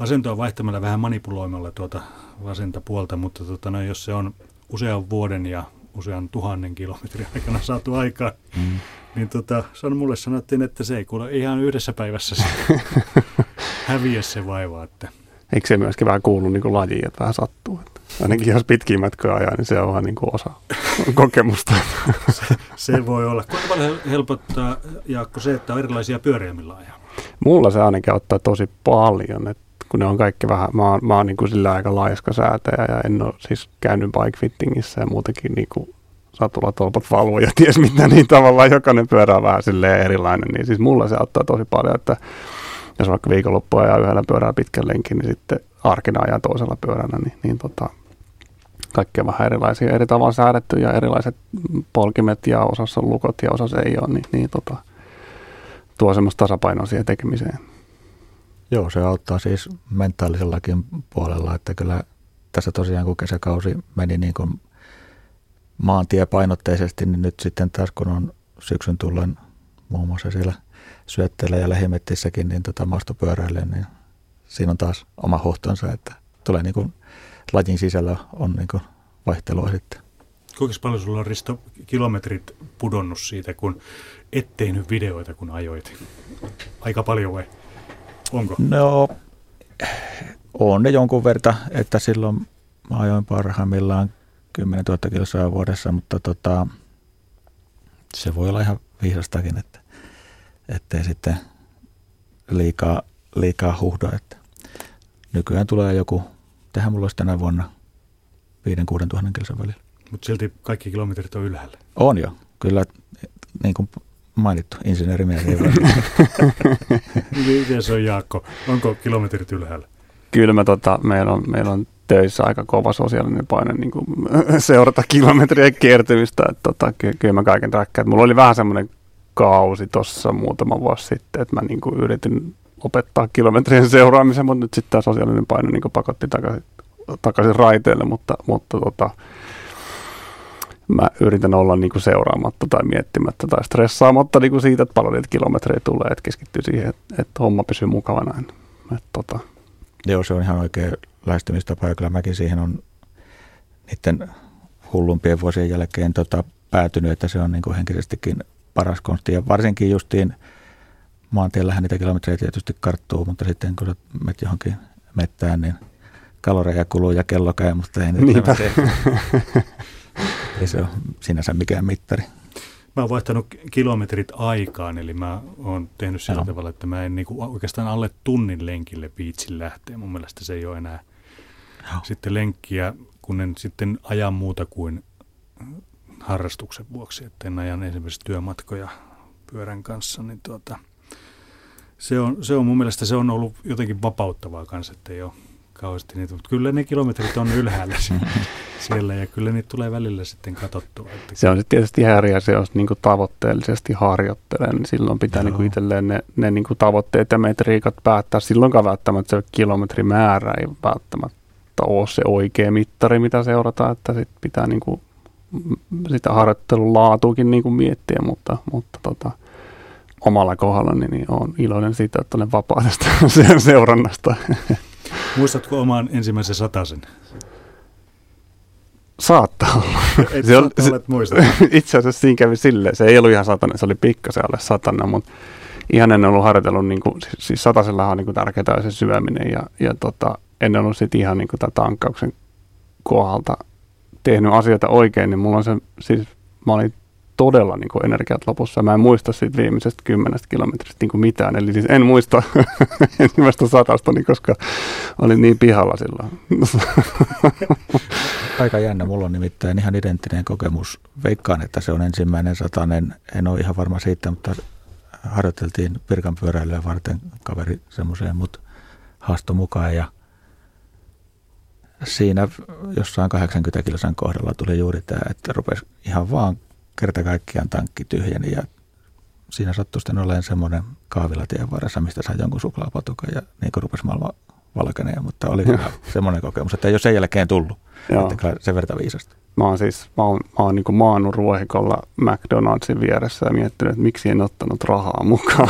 asentoa vaihtamalla vähän manipuloimalla tuota vasenta puolta, mutta tota, no, jos se on usean vuoden ja usean tuhannen kilometrin aikana saatu aikaan, Mm. niin tota, san, mulle sanottiin, että se ei kuule ihan yhdessä päivässä se [laughs] häviä se vaiva. Että eikö se myöskin vähän kuulu niin kuin lajiin, että vähän sattuu. Että ainakin jos pitkiä matkoja ajaa, niin se on vähän niin kuin osa [laughs] kokemusta. se voi olla. Kuinka paljon helpottaa, Jaakko, se, että on erilaisia pyöriä, millä ajaa? Mulla se ainakin auttaa tosi paljon, että kun ne on kaikki vähän, mä oon, mä oon niin kuin sillä aika laiska säätäjä ja en ole siis käynyt bike fittingissä ja muutenkin niin kuin satulatolpat valuu ja ties mitä, niin tavallaan jokainen pyörä on vähän silleen erilainen, niin siis mulla se auttaa tosi paljon, että jos vaikka viikonloppua ajaa yhdellä pyörällä pitkän lenkin, niin sitten arkena ajaa toisella pyörällä, niin, niin tota, kaikki on vähän erilaisia, eri tavalla säädetty ja erilaiset polkimet ja osassa on lukot ja osassa ei ole, niin, niin tota, tuo semmoista tasapainoa siihen tekemiseen. Joo, se auttaa siis mentaalisellakin puolella, että kyllä tässä tosiaan kun kesäkausi meni niin kuin maantiepainotteisesti, niin nyt sitten taas kun on syksyn tullen muun muassa siellä syötteellä ja lähimettissäkin, niin tota maastopyöräilee, niin siinä on taas oma hohtonsa, että tulee niin kuin lajin sisällä on niin kuin vaihtelua sitten. Kuinka paljon sulla on Risto kilometrit pudonnut siitä, kun et tehnyt videoita, kun ajoit? Aika paljon vai? Onko? No, on ne jonkun verta, että silloin mä ajoin parhaimmillaan 10 000 kilsaa vuodessa, mutta tota, se voi olla ihan viisastakin, että ettei sitten liikaa, liikaa huhda. Että nykyään tulee joku, tehän mulla olisi tänä vuonna 5-6 tuhannen kilsan välillä. Mutta silti kaikki kilometrit on ylhäällä. On jo, kyllä niin kuin mainittu, voi. [laughs] Miten se on Jaakko? Onko kilometrit ylhäällä? Kyllä me tota, meillä, on, meillä on töissä aika kova sosiaalinen paine niin kuin [laughs] seurata kilometrien kiertymistä. Että tota, ky- kyllä mä kaiken räkkään. Mulla oli vähän semmoinen kausi tuossa muutama vuosi sitten, että mä niin kuin yritin opettaa kilometrien seuraamisen, mutta nyt sitten tämä sosiaalinen paine niin kuin pakotti takaisin, takaisin raiteille, mutta, mutta tota, mä yritän olla niin kuin seuraamatta tai miettimättä tai stressaamatta niin kuin siitä, että paljon niitä kilometrejä tulee, että keskittyy siihen, että, että homma pysyy mukavana. Että, tota. Joo, se on ihan oikea lähestymistapa ja kyllä mäkin siihen on niiden hullumpien vuosien jälkeen tota, päätynyt, että se on niin kuin henkisestikin paras konsti. Ja varsinkin justiin maantiellähän niitä kilometrejä tietysti karttuu, mutta sitten kun sä menet johonkin mettään, niin kaloreja kuluu ja kello käy, mutta ei, Niinpä. [laughs] se, ei se ole sinänsä mikään mittari. Mä oon vaihtanut kilometrit aikaan, eli mä oon tehnyt sillä Joo. tavalla, että mä en niinku oikeastaan alle tunnin lenkille biitsin lähteä. Mun mielestä se ei ole enää Joo. sitten lenkkiä, kun en sitten aja muuta kuin harrastuksen vuoksi, että en ajan esimerkiksi työmatkoja pyörän kanssa, niin tuota, se, on, se on mun mielestä se on ollut jotenkin vapauttavaa kanssa, että ei ole kauheasti niitä, mutta kyllä ne kilometrit on ylhäällä [laughs] siellä ja kyllä niitä tulee välillä sitten katsottua. Että Se on sitten tietysti ihan eri asia, jos niinku tavoitteellisesti harjoittelee, niin silloin pitää niinku itselleen ne, ne niinku tavoitteet ja metriikat päättää. Silloinkaan välttämättä se kilometrimäärä ei välttämättä ole se oikea mittari, mitä seurataan, että sit pitää niinku sitä harjoittelun laatuukin niinku miettiä, mutta, mutta tota, omalla kohdallani niin olen iloinen siitä, että olen vapaa tästä se- [laughs] seurannasta. Muistatko oman ensimmäisen satasen? Saattaa olla. Et Se saattaa se-. [laughs] Itse asiassa siinä kävi silleen, se ei ollut ihan satanen, se oli pikkasen alle satanen, mutta ihan en ollut harjoitellut, niin kuin, siis, siis satasellahan on niin kuin tärkeää se syöminen ja, ja tota, en ollut sitten ihan niin kuin tämän tankkauksen kohdalta tehnyt asioita oikein, niin mulla on se, siis mä olin todella niin kuin energiat lopussa. Mä en muista siitä viimeisestä kymmenestä kilometristä niin kuin mitään. Eli siis en muista [laughs] ensimmäistä satastani, koska olin niin pihalla silloin. [laughs] Aika jännä. Mulla on nimittäin ihan identtinen kokemus. Veikkaan, että se on ensimmäinen satanen. En ole ihan varma siitä, mutta harjoiteltiin Pirkan pyöräilyä varten kaveri semmoiseen mut haasto mukaan ja siinä jossain 80 kilsan kohdalla tuli juuri tämä, että rupesi ihan vaan kerta kaikkiaan tankki tyhjeni ja siinä sattui sitten olemaan semmoinen kahvila tien varressa, mistä sai jonkun suklaapatukan ja niin kuin rupesi maailma valkeneen, mutta oli kyllä semmoinen kokemus, että ei ole sen jälkeen tullut. Joo. Että sen verta viisasta. Mä oon siis, mä oon, mä oon niin maannut ruohikolla McDonaldsin vieressä ja miettinyt, että miksi en ottanut rahaa mukaan.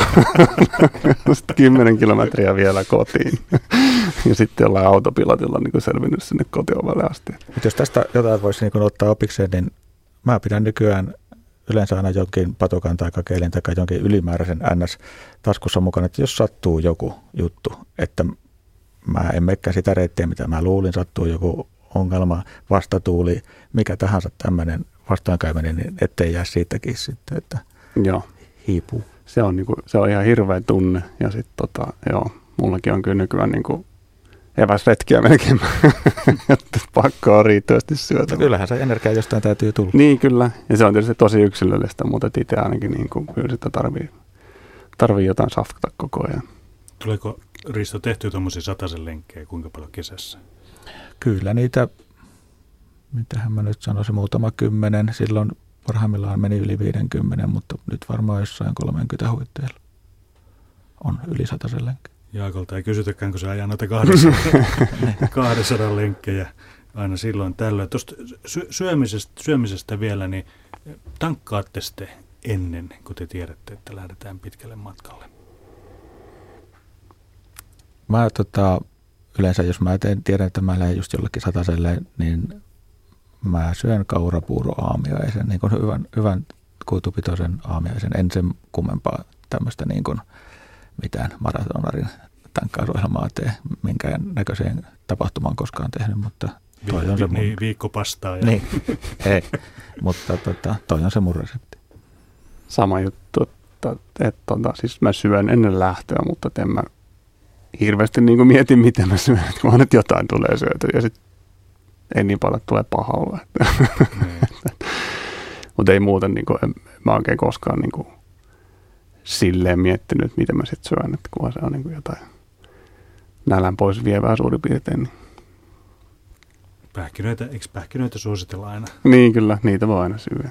[laughs] Sitten kymmenen kilometriä vielä kotiin. [laughs] ja sitten jollain autopilotilla niin selvinnyt sinne kotiovelle asti. Mutta jos tästä jotain voisi niin ottaa opikseen, niin mä pidän nykyään yleensä aina jonkin patokan tai kakeilin tai jonkin ylimääräisen NS taskussa mukana, että jos sattuu joku juttu, että mä en mekkää sitä reittiä, mitä mä luulin, sattuu joku ongelma, vastatuuli, mikä tahansa tämmöinen vastaankäyminen, niin ettei jää siitäkin sitten, että Joo, hiipuu. se on, niin kuin, se on ihan hirveä tunne. Ja sitten tota, joo, mullakin on kyllä nykyään niin kuin eväsretkiä melkein, [laughs] että pakko on riittävästi syötä. Kyllähän se energia jostain täytyy tulla. Niin kyllä, ja se on tietysti tosi yksilöllistä, mutta itse ainakin niin kuin, kyllä sitä tarvii, tarvii jotain safkata koko ajan. Tuleeko Risto tehtyä tuommoisia sataisen lenkkejä kuinka paljon kesässä? Kyllä niitä, mitähän mä nyt sanoisin, muutama kymmenen. Silloin parhaimmillaan meni yli 50, mutta nyt varmaan jossain 30 huitteilla on yli 100 lenkki. Jaakolta ei kysytäkään, kun se ajaa noita 200, 200 [laughs] lenkkejä aina silloin tällöin. Tuosta sy- syömisestä, syömisestä vielä, niin tankkaatte sitten ennen, kun te tiedätte, että lähdetään pitkälle matkalle. Mä tota, yleensä, jos mä teen, tiedän, että mä lähden just jollekin sataselle, niin mä syön kaurapuuroaamiaisen, niin kuin hyvän, hyvän kuitupitoisen aamiaisen, en sen kummempaa tämmöistä niin kuin mitään maratonarin tankkausohjelmaa tee, minkään näköiseen tapahtumaan koskaan tehnyt, mutta toi on se mun, niin, viikkopastaa. Ja, niin, [laughs] ei, mutta tota, toi on se mun resepti. Sama juttu, että, että tota, siis mä syön ennen lähtöä, mutta en mä hirveästi niin mietin, miten mä syön, että kun nyt jotain tulee syötyä ja sitten ei niin paljon tule paha olla. niin. [laughs] Mutta ei muuten, niin kuin, en, mä oikein koskaan niin kuin, silleen miettinyt, miten mä sitten syön, että kun se on niin kuin jotain nälän pois vievää suurin piirtein. Niin, Pähkinöitä, eikö pähkinöitä suositella aina? niin kyllä, niitä voi aina syödä.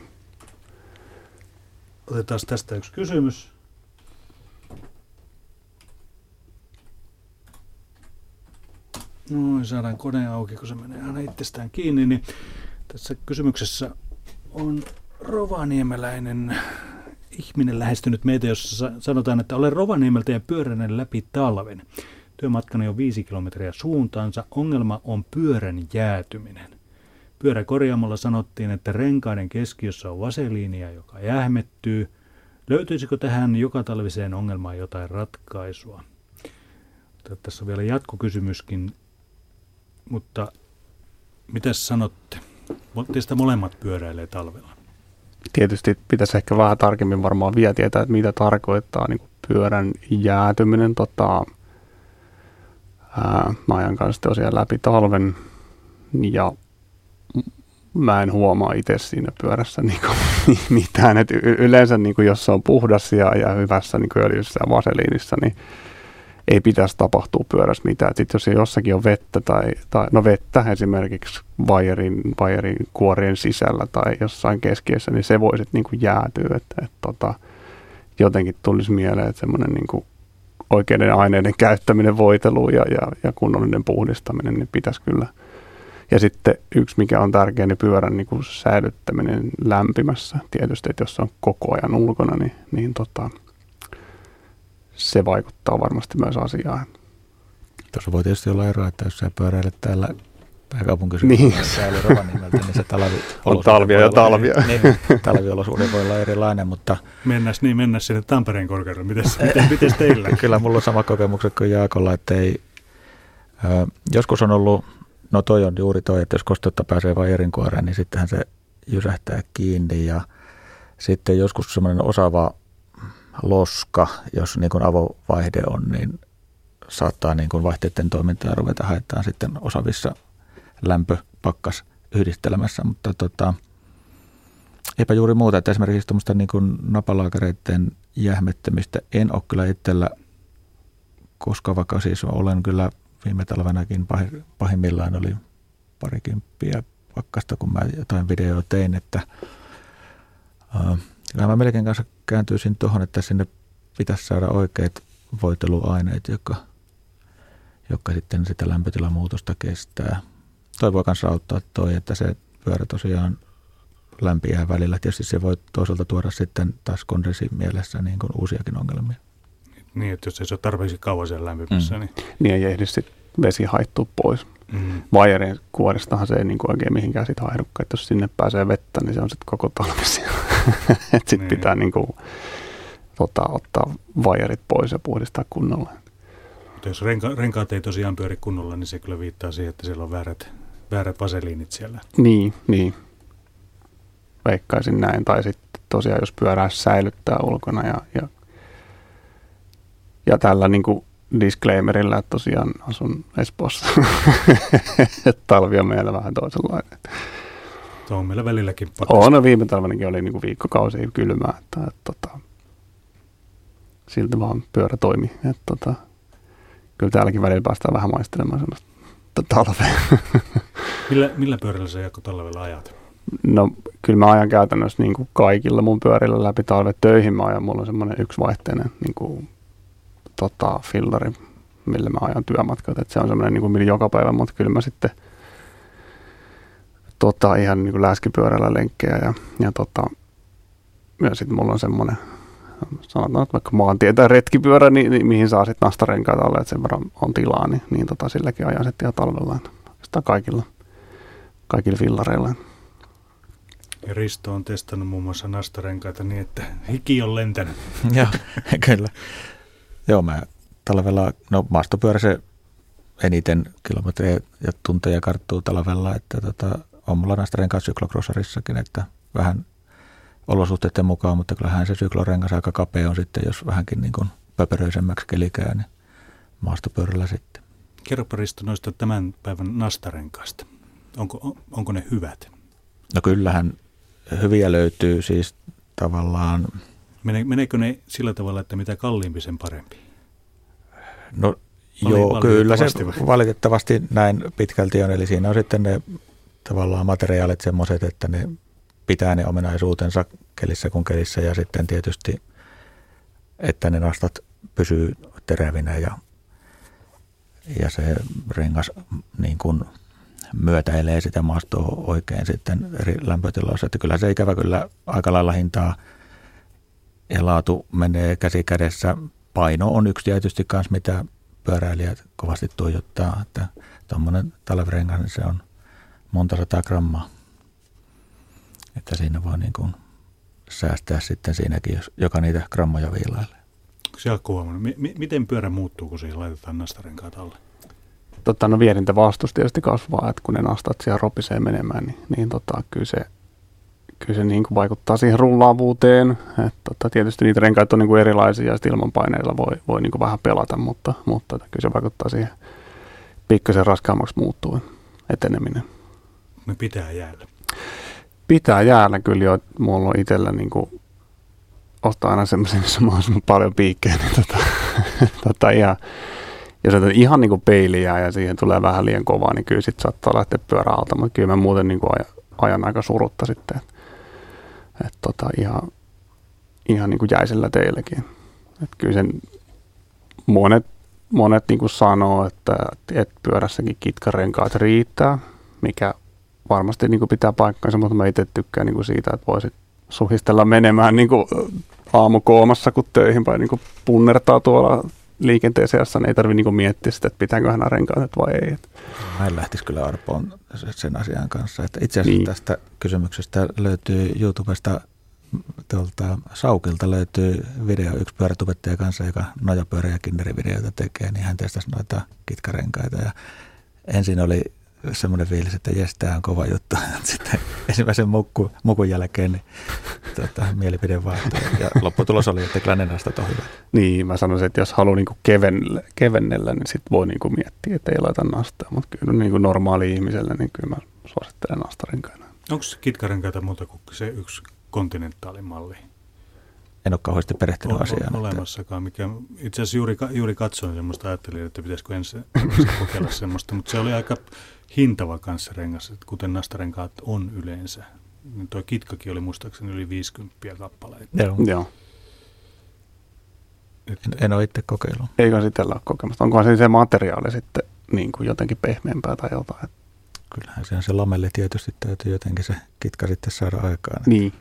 Otetaan tästä yksi kysymys. Noin, saadaan kone auki, kun se menee aina itsestään kiinni. Niin tässä kysymyksessä on rovaniemeläinen ihminen lähestynyt meitä, jossa sa- sanotaan, että olen Rovaniemeltä ja pyöränen läpi talven. Työmatkani on viisi kilometriä suuntaansa. Ongelma on pyörän jäätyminen. Pyöräkorjaamolla sanottiin, että renkaiden keskiössä on vaseliinia, joka jähmettyy. Löytyisikö tähän joka talviseen ongelmaan jotain ratkaisua? Tässä on vielä jatkokysymyskin, mutta mitä sanotte? Teistä molemmat pyöräilee talvella. Tietysti pitäisi ehkä vähän tarkemmin varmaan vielä tietää, että mitä tarkoittaa niin kuin pyörän jäätyminen. Tota, ää, mä ajan kanssa tosiaan läpi talven ja mä en huomaa itse siinä pyörässä niin kuin [laughs] mitään. Et yleensä niin kuin jos se on puhdas ja, ja hyvässä niin öljyssä ja vaseliinissa, niin ei pitäisi tapahtua pyörässä mitään. Sitten jos jossakin on vettä tai, tai no vettä esimerkiksi vaijerin, vaijerin kuorien sisällä tai jossain keskiössä, niin se voi sitten niin kuin jäätyä. Että, että tota, jotenkin tulisi mieleen, että semmoinen niin kuin oikeiden aineiden käyttäminen voiteluun ja, ja, ja kunnollinen puhdistaminen, niin pitäisi kyllä. Ja sitten yksi, mikä on tärkeä, niin pyörän niin kuin säilyttäminen lämpimässä. Tietysti, että jos se on koko ajan ulkona, niin, niin tota, se vaikuttaa varmasti myös asiaan. Tuossa voi tietysti olla ero, että jos sä pyöräilet täällä pääkaupunkiseudulla Niin. niin. täällä Rovaniemeltä, niin se talvi On talvia ja talvia. Eri, niin, talviolosuhde voi olla erilainen, mutta Mennäs niin, mennäs sinne Tampereen korkeudelle. Mites, miten, mites teillä? [laughs] kyllä mulla on sama kokemukset kuin Jaakolla, että ei, ö, joskus on ollut, no toi on juuri toi, että jos kosteutta pääsee vain erinkuoreen, niin sittenhän se jysähtää kiinni ja sitten joskus semmoinen osaava loska, jos niin kuin avovaihde on, niin saattaa niin kuin vaihteiden toimintaa ruveta haetaan sitten osavissa lämpöpakkas yhdistelemässä, mutta tota, eipä juuri muuta, että esimerkiksi tuommoista niin kuin napalaakareiden jähmettämistä en ole kyllä itsellä koska vaikka siis olen kyllä viime talvenakin pahi- pahimmillaan oli parikymppiä pakkasta, kun mä jotain videoa tein, että uh, kyllä mä melkein kanssa kääntyisin tuohon, että sinne pitäisi saada oikeat voiteluaineet, jotka, jotka sitten sitä lämpötilamuutosta kestää. Toi voi kanssa auttaa toi, että se pyörä tosiaan lämpiää välillä. Tietysti se voi toisaalta tuoda sitten taas kondenssi mielessä niin kuin uusiakin ongelmia. Niin, että jos ei se ole tarpeeksi kauan siellä lämpimässä, Mm. niin... Niin ei ehdi sit vesi haittua pois. Mm. Vaijerien kuoristahan se ei niin kuin oikein mihinkään sit haihdukaan. Että jos sinne pääsee vettä, niin se on sitten koko talvi siellä. [laughs] Että sitten Niin. pitää niin kuin, tota, ottaa vaijerit pois ja puhdistaa kunnolla. Mutta jos renka, renkaat ei tosiaan pyöri kunnolla, niin se kyllä viittaa siihen, että siellä on väärät, väärät vaseliinit siellä. Niin, niin. Veikkaisin näin. Tai sitten tosiaan, jos pyörää säilyttää ulkona ja, ja, ja tällä niin kuin disclaimerillä, että tosiaan asun Espoossa. [laughs] Että Talvi on meillä vähän toisenlainen. Se on meillä välilläkin pakkasta. On, no viime talvenakin oli niin kuin viikkokausia kylmää, että, että, tota, siltä vaan pyörä toimi. Että, tota, kyllä täälläkin välillä päästään vähän maistelemaan semmoista talvea. [laughs] Millä, millä pyörällä sä Jaakko talvella ajat? No kyllä mä ajan käytännössä niin kuin kaikilla mun pyörillä läpi talvet töihin. Mä ajan, mulla on semmoinen yksivaihteinen niin kuin, tota, fillari, millä mä ajan työmatkat. Et se on semmoinen niin kuin millä joka päivä, mutta kyllä mä sitten tota, ihan niin kuin läskipyörällä lenkkejä ja, ja tota, ja sitten mulla on semmoinen sanotaan, että vaikka maantie tai retkipyörä, niin, niin mihin saa sitten nastarenkaita alle, että sen verran on tilaa, niin, niin tota, silläkin ajan sitten ihan talvella. Sitä kaikilla, kaikilla fillareilla. Ja Risto on testannut muun muassa nastarenkaita niin, että hiki on lentänyt. Joo, [laughs] kyllä. Joo, mä talvella, no maastopyörä se eniten kilometrejä ja tunteja karttuu talvella, että tota, on mulla näistä renkaat syklocrossarissakin, että vähän olosuhteiden mukaan, mutta kyllähän se syklorengas aika kapea on sitten, jos vähänkin niin kuin pöperöisemmäksi kelikää, niin maastopyörällä sitten. Kerropa Risto noista tämän päivän nastarenkaista. Onko, onko ne hyvät? No kyllähän hyviä löytyy siis tavallaan, meneekö ne sillä tavalla, että mitä kalliimpi, sen parempi? no joo, kyllä se valitettavasti näin pitkälti on, eli siinä on sitten ne tavallaan materiaalit semmoiset, että ne pitää ne ominaisuutensa kelissä kuin kelissä ja sitten tietysti, että ne nastat pysyy terävinä ja, ja se rengas niin kuin myötäilee sitä maastoa oikein sitten eri lämpötiloissa. Että kyllä se ikävä kyllä aika lailla hintaa ja laatu menee käsi kädessä. Paino on yksi tietysti kanssa, mitä pyöräilijät kovasti tuijottaa, että tuommoinen talvirengas, niin se on monta sataa grammaa. Että siinä voi niin kuin säästää sitten siinäkin, jos joka niitä grammoja viilailee. Se on huomannut. Mi- miten pyörä muuttuu, kun siihen laitetaan nastarenkaat alle? Tota, no vierintä vastus tietysti kasvaa, että kun ne nastat siellä ropisee menemään, niin, niin tota, kyllä se, kyllä se niin kuin vaikuttaa siihen rullaavuuteen. Et, tota, tietysti niitä renkaita on niin kuin erilaisia ja ilmanpaineilla voi, voi niin kuin vähän pelata, mutta, mutta kyllä se vaikuttaa siihen pikkasen raskaammaksi muuttuu eteneminen. Ne pitää jäällä. Pitää jäällä kyllä jo, että mulla on itsellä niin kuin, ostaa aina semmoisen, missä on mahdollisimman paljon piikkejä, niin tota, [laughs] tota ihan, jos otat ihan niin kuin peiliä ja siihen tulee vähän liian kovaa, niin kyllä sitten saattaa lähteä pyörä alta, mutta kyllä mä muuten niin kuin ajan, ajan aika surutta sitten, että et tota, ihan, ihan niin kuin jäisellä teilläkin. Et kyllä sen monet, monet niin kuin sanoo, että, että pyörässäkin kitkarenkaat riittää, mikä varmasti niin kuin pitää paikkansa, mutta mä itse tykkään niin kuin siitä, että voisit suhistella menemään niin kuin aamukoomassa, kun töihin päin niin kuin punnertaa tuolla liikenteen seassa, niin ei tarvitse niin kuin miettiä sitä, että pitääkö hän renkaat vai ei. Mä en lähtisi kyllä arpoon sen asian kanssa. Että itse asiassa niin. tästä kysymyksestä löytyy YouTubesta tuolta Saukilta löytyy video yksi pyörätubettaja kanssa, joka nojapyörä- ja kinderivideoita tekee, niin hän testasi noita kitkarenkaita ja ensin oli semmoinen fiilis, että jes, tämä on kova juttu. [laughs] Sitten ensimmäisen mukku, mukun jälkeen niin, tota, mielipide vaihtui ja lopputulos oli, että nastat on hyvät. Niin, mä sanoisin, että jos haluaa niinku kevennellä, kevennellä, niin sit voi niinku miettiä, että ei laita nastaa. Mutta kyllä niinku normaali ihmiselle, niin kyllä mä suosittelen nastarenkaina. Onko kitkarenkaita muuta kuin se yksi kontinentaalimalli? En ole kauheasti perehtynyt On, asiaan. on että- olemassakaan. Mikä, itse asiassa juuri, juuri katsoin semmoista, ajattelin, että pitäisikö ensin ensin kokeilla semmoista, mutta se oli aika hintava kanssa rengas, että kuten nastarenkaat on yleensä. Niin tuo kitkakin oli muistaakseni yli 50 kappaleita. Joo. Joo. Et, En, en ole itse kokeillut. Eikö sitten ole kokemusta? Onkohan se, se materiaali sitten niin kuin jotenkin pehmeämpää tai jotain? Kyllähän se on se lamelle tietysti täytyy jotenkin se kitka sitten saada aikaan. Niin.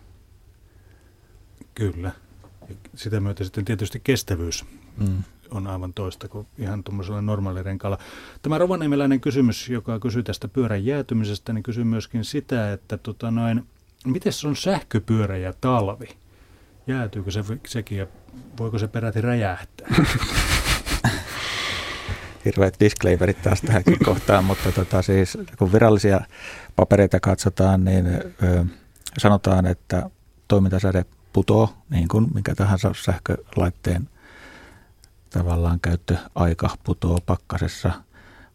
kyllä. Sitä myötä sitten tietysti kestävyys Mm. On aivan toista kuin ihan tuommoisella normaalirenkaalla. Tämä rovaniemeläinen kysymys, joka kysyy tästä pyörän jäätymisestä, niin kysyy myöskin sitä, että tota noin, miten se on sähköpyörä ja talvi? Jäätyykö se, sekin ja voiko se peräti räjähtää? [laughs] Hirveät disclaimerit taas tähänkin kohtaan, mutta tota siis, kun virallisia papereita katsotaan, niin ö, sanotaan, että toimintasäde putoo, niin kuin mikä tahansa sähkölaitteen tavallaan käyttöaika putoo pakkasessa.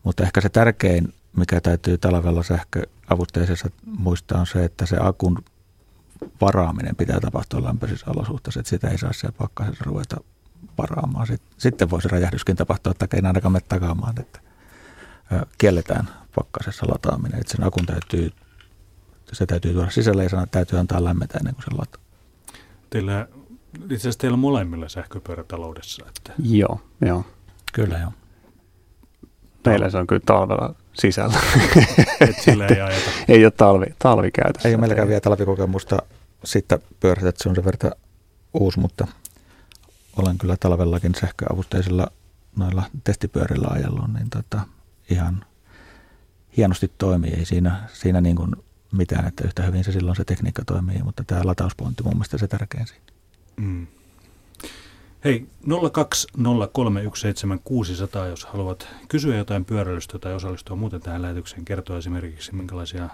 Mutta ehkä se tärkein, mikä täytyy talvella sähköavusteisessa muistaa, on se, että se akun varaaminen pitää tapahtua lämpöisissä olosuhteissa, että sitä ei saa siellä pakkasessa ruveta varaamaan. Sit- Sitten voisi räjähdyskin tapahtua, että ei ainakaan mene takaamaan, että kielletään pakkasessa lataaminen. Että sen akun täytyy, se täytyy tuoda sisälle ja täytyy antaa lämmetä ennen kuin se lataa. Teillä, itse asiassa teillä on molemmilla sähköpyörä taloudessa. Että Joo, joo. Kyllä joo. Meillä se on kyllä talvella sisällä. et sillä ei ajeta. [laughs] ei ole talvi, talvikäytössä. Ei ole meilläkään vielä talvikokemusta siitä pyörästä, että se on sen verran uusi, mutta olen kyllä talvellakin sähköavusteisilla noilla testipyörillä ajellut, niin tota, ihan hienosti toimii. Ei siinä, siinä niin kuin mitään, että yhtä hyvin se silloin se tekniikka toimii, mutta tämä latauspointti mun mielestä se tärkein siinä. Mm. Hei, 020317600, jos haluat kysyä jotain pyöräilystä tai osallistua muuten tähän lähetykseen, kertoa esimerkiksi minkälaisia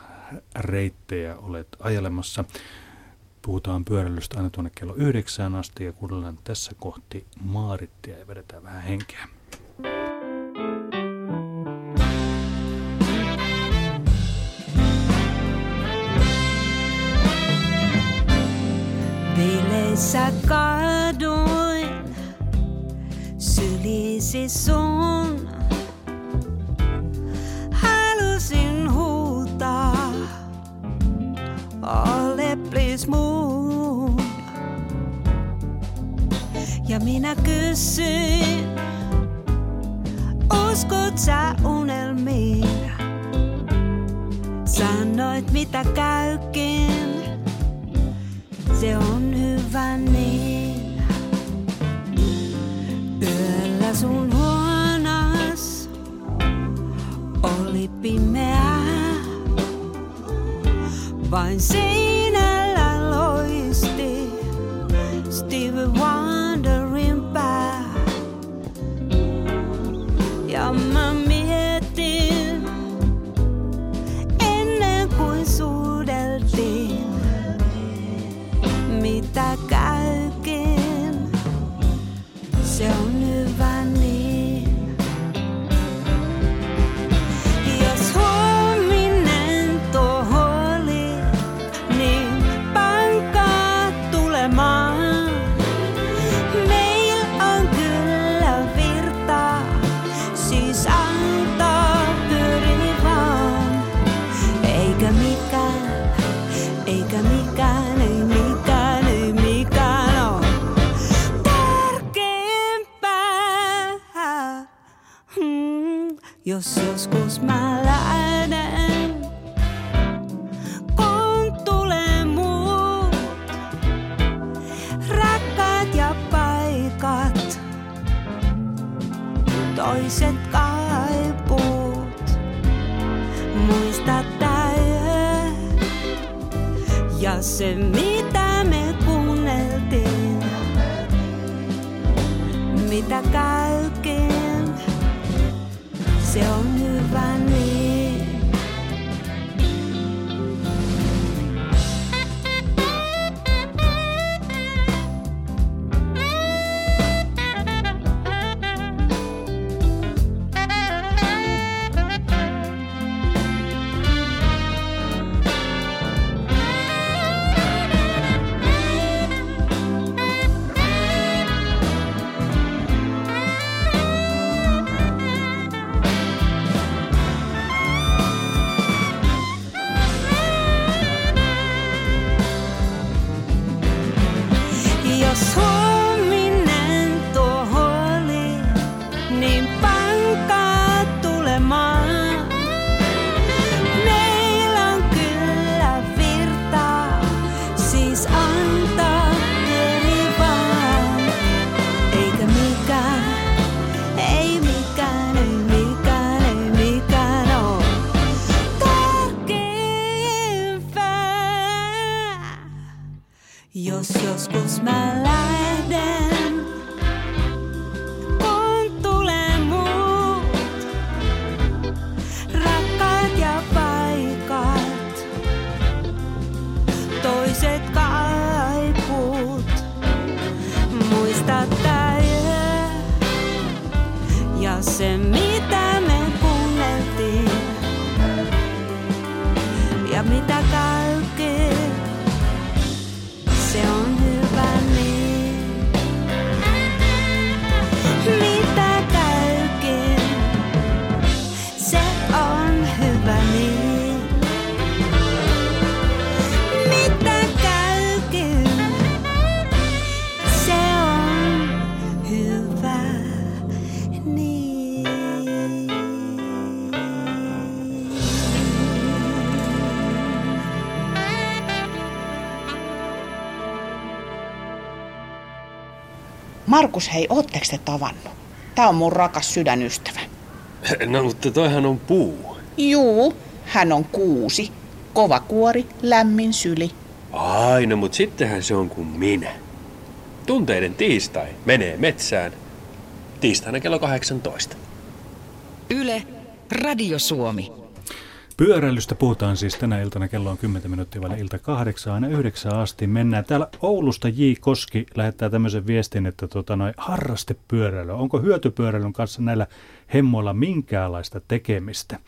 reittejä olet ajelemassa. Puhutaan pyöräilystä aina tuonne kello yhdeksään asti ja kuunnellaan tässä kohti Maarittia ja vedetään vähän henkeä. Bileissä kaduin sylisi sun. Halusin huutaa, ole please mun. Ja minä kysyin, uskot sä unelmiin? Sanoit mitä käykin, se on hyvä niin. Yöllä sun huonas oli pimeää. Vain seinällä Markus, hei, ootteko te tavannut? Tää on mun rakas sydänystävä. No mutta toihan on puu. Juu, hän on kuusi. Kova kuori, lämmin syli. Ai, no mut sittenhän se on kuin minä. Tunteiden tiistai menee metsään tiistaina kello 18. Yle, Radio Suomi. Pyöräilystä puhutaan siis tänä iltana, kello on 10 minuuttia vaille ilta kahdeksan, aina yhdeksään asti mennään. Täällä Oulusta J. Koski lähettää tämmöisen viestin, että tota noin, harrastepyöräily. Onko hyötypyöräilyn kanssa näillä hemmoilla minkäänlaista tekemistä?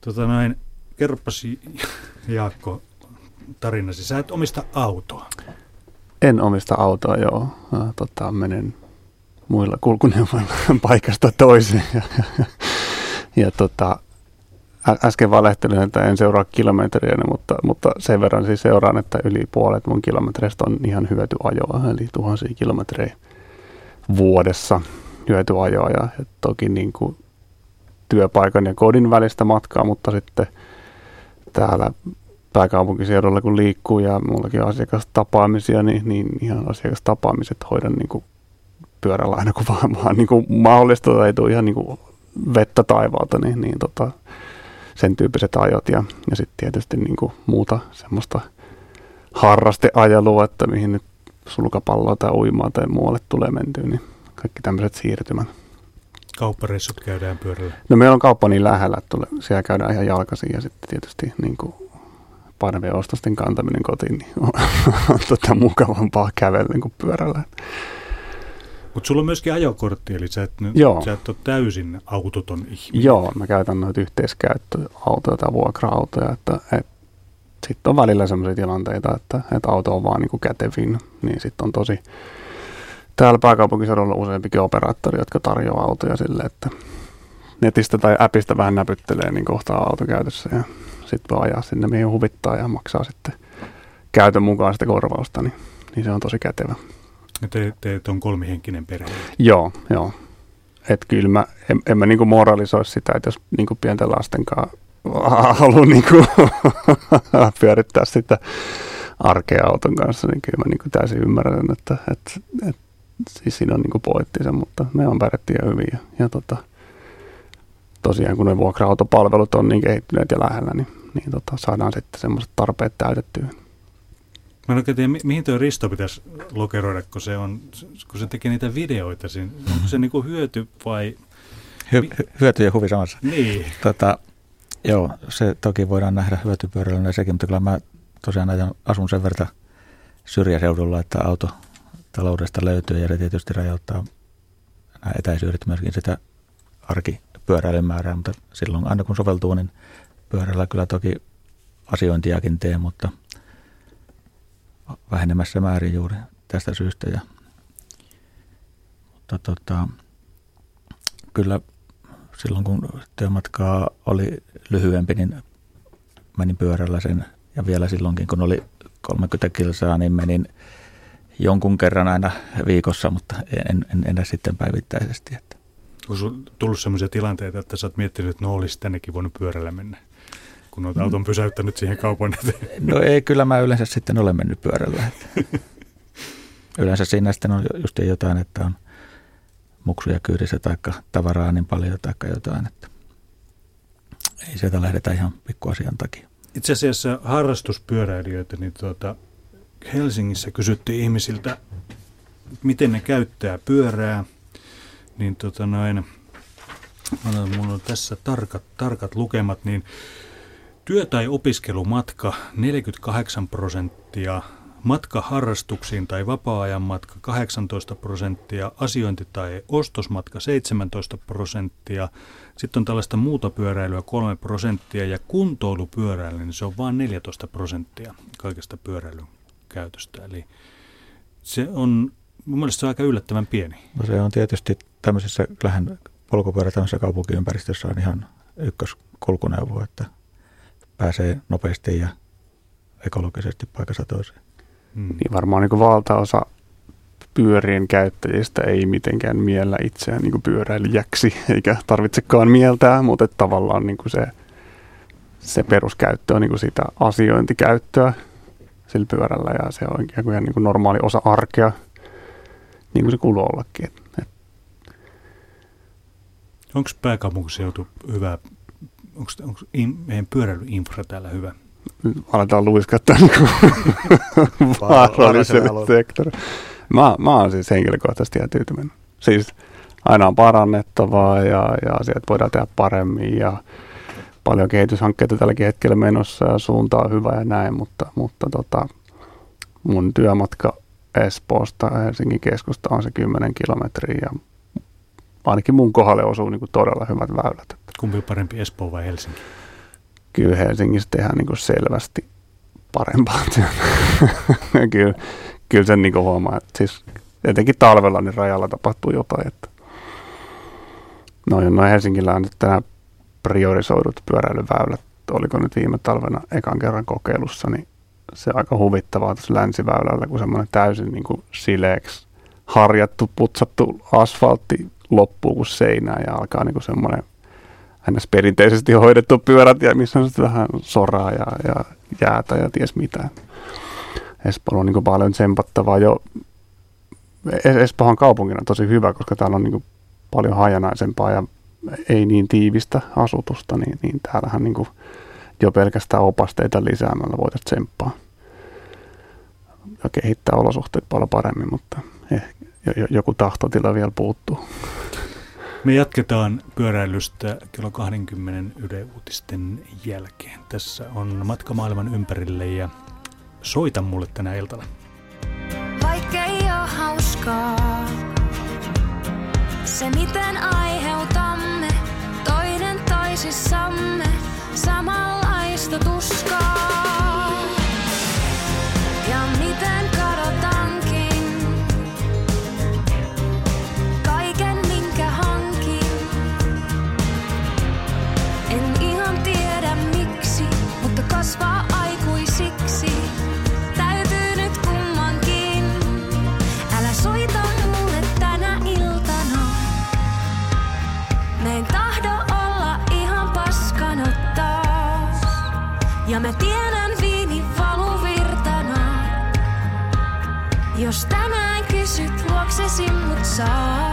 Tota noin, kerropas Jaakko tarinasi. Sä et omista autoa. En omista autoa, joo. Tota, menen muilla kulkuneuvoilla [laughs] paikasta toiseen. [laughs] Ja, ja tota, ä- äsken valehtelin, että en seuraa kilometriä, mutta, mutta sen verran siis seuraan, että yli puolet mun kilometreistä on ihan hyötyajoa, eli tuhansia kilometrejä vuodessa hyötyajoa. Ja, toki niin kuin työpaikan ja kodin välistä matkaa, mutta sitten täällä pääkaupunkiseudulla kun liikkuu ja mullakin on asiakastapaamisia, niin, niin ihan asiakastapaamiset hoidan niin kuin pyörällä aina kun vaan, vaan niin kuin mahdollista tai ei tule ihan niin kuin vettä taivaalta, niin, niin tota, sen tyyppiset ajot ja, ja sitten tietysti niin kuin muuta semmoista harrasteajelua, että mihin nyt sulkapalloa tai uimaa tai muualle tulee mentyä, niin kaikki tämmöiset siirtymät. Kauppareissut käydään pyörällä. No meillä on kauppa niin lähellä, että tule, siellä käydään ihan jalkaisin ja sitten tietysti niin kuin ostosten kantaminen kotiin niin on, on [laughs] tota mukavampaa kävellen kuin pyörällä. Mutta sulla on myöskin ajokortti, eli sä et, nyt, Joo. sä et ole täysin autoton ihminen. Joo, mä käytän noita yhteiskäyttöautoja tai vuokra-autoja, että, että sitten on välillä sellaisia tilanteita, että, että auto on vaan niin kuin kätevin, niin sitten on tosi täällä pääkaupunkiseudulla useampikin operaattori, jotka tarjoaa autoja sille, että netistä tai appista vähän näpyttelee, niin kohtaa auto käytössä ja sitten voi ajaa sinne, mihin huvittaa ja maksaa sitten käytön mukaan sitä korvausta, niin, niin se on tosi kätevä. Te, teet on kolmihenkinen perhe. Joo, joo. Että kyllä mä, en, en mä niinku moralisoi sitä, että jos niinku pienten lasten kanssa haluaa niinku [laughs] pyörittää sitä arkea auton kanssa, niin kyllä mä niinku täysin ymmärrän, että, että, että siis siinä on niinku poettinsa, mutta me on ihan hyvin. Ja, ja tota, tosiaan kun ne vuokra-autopalvelut on niin kehittyneet ja lähellä, niin, niin tota, saadaan sitten semmoiset tarpeet täytettyä. Mä en oikein tiedä, mi- mihin tuo Risto pitäisi lokeroida, kun se, on, kun se tekee niitä videoita. Siinä. Onko se niinku hyöty vai... Hy- hy- hyöty ja huvi samassa. Niin. Tota, joo, se toki voidaan nähdä hyötypyöräilynä sekin, mutta kyllä mä tosiaan ajan, asun sen verran syrjäseudulla, että auto taloudesta löytyy ja se tietysti rajoittaa nämä etäisyydet myöskin sitä arkipyöräilyn määrää, mutta silloin aina kun soveltuu, niin pyörällä kyllä toki asiointiakin teen, mutta vähenemässä määrin juuri tästä syystä. Ja, mutta tota, kyllä silloin kun työmatkaa oli lyhyempi, niin menin pyörällä sen. Ja vielä silloinkin, kun oli 30 kilsaa, niin menin jonkun kerran aina viikossa, mutta en, en enää sitten päivittäisesti. Että. Onko tullut sellaisia tilanteita, että sä oot miettinyt, että no olisi tännekin voinut pyörällä mennä, kun olet auton pysäyttänyt siihen kaupan eteen? No ei, kyllä mä yleensä sitten olen mennyt pyörällä. [laughs] Yleensä siinä sitten on just jotain, että on muksuja kyydissä tai tavaraa niin paljon tai jotain, että ei sieltä lähdetä ihan pikkuasian takia. Itse asiassa harrastuspyöräilijöitä, niin tuota, Helsingissä kysyttiin ihmisiltä, miten ne käyttää pyörää, niin tota noin, mulla on tässä tarkat, tarkat lukemat, niin työ- tai opiskelumatka 48 prosenttia, matka harrastuksiin tai vapaa-ajan matka 18 prosenttia, asiointi- tai ostosmatka 17 prosenttia, sitten on tällaista muuta pyöräilyä 3 prosenttia ja kuntoilupyöräily, niin se on vain 14 prosenttia kaikesta pyöräilyn käytöstä. Eli se on, mun mielestä se on aika yllättävän pieni. No se on tietysti tämmöisessä kyllähän polkupyörä tämmöisessä kaupunkiympäristössä on ihan ykköskulkuneuvo, että pääsee nopeasti ja ekologisesti paikassa toiseen. Hmm. Niin varmaan niin valtaosa pyörien käyttäjistä ei mitenkään miellä itseään niin pyöräilijäksi, [laughs] eikä tarvitsekaan mieltää, mutta että tavallaan niin se, se peruskäyttö on niin sitä asiointikäyttöä sillä pyörällä ja se on ikään kuin ihan niin kuin normaali osa arkea, niin kuin se kuuluu ollakin. Onko pääkaupunkiseutu hyvä, onko, onko in, meidän pyöräilyinfra täällä hyvä? aletaan luiskattaa niin [laughs] vaaralliselle sektorille. Mä, mä oon siis henkilökohtaisesti ihan tyytyväinen. Siis aina on parannettavaa ja, ja asiat voidaan tehdä paremmin ja paljon kehityshankkeita tälläkin hetkellä menossa ja suunta on hyvä ja näin, mutta, mutta tota, mun työmatka Espoosta Helsingin keskusta on se 10 kilometriä ja ainakin mun kohdalle osuu niin kuin todella hyvät väylät. Kumpi on parempi, Espoo vai Helsinki? Kyllä Helsingissä tehdään niin kuin selvästi parempaa työtä. [laughs] kyllä, kyllä sen niin kuin huomaa, että siis etenkin talvella niin rajalla tapahtuu jotain. Että noin, noin Helsingillä on nyt tänään priorisoidut pyöräilyväylät, oliko nyt viime talvena ekan kerran kokeilussa, niin se aika huvittavaa tässä länsiväylällä, kun semmoinen täysin niin kuin sileeksi harjattu, putsattu asfaltti loppuu kuin seinään ja alkaa niin semmoinen ns. perinteisesti hoidettu pyörätie, missä on sitten vähän soraa ja, ja jäätä ja ties mitä. Espoo on niin paljon tsempattavaa jo. Es- Espoohan kaupungina tosi hyvä, koska täällä on niin paljon hajanaisempaa ja ei niin tiivistä asutusta, niin, niin täällähän niin jo pelkästään opasteita lisäämällä voitaisiin tsemppaa ja kehittää olosuhteet paljon paremmin, mutta eh, joku tahtotila vielä puuttuu. Me jatketaan pyöräilystä kello 20 Yle Uutisten jälkeen. Tässä on matka maailman ympärille ja soita mulle tänä iltana. Vaikkei oo hauskaa, se miten aiheutamme toinen toisissamme samanlaista tuskaa. saw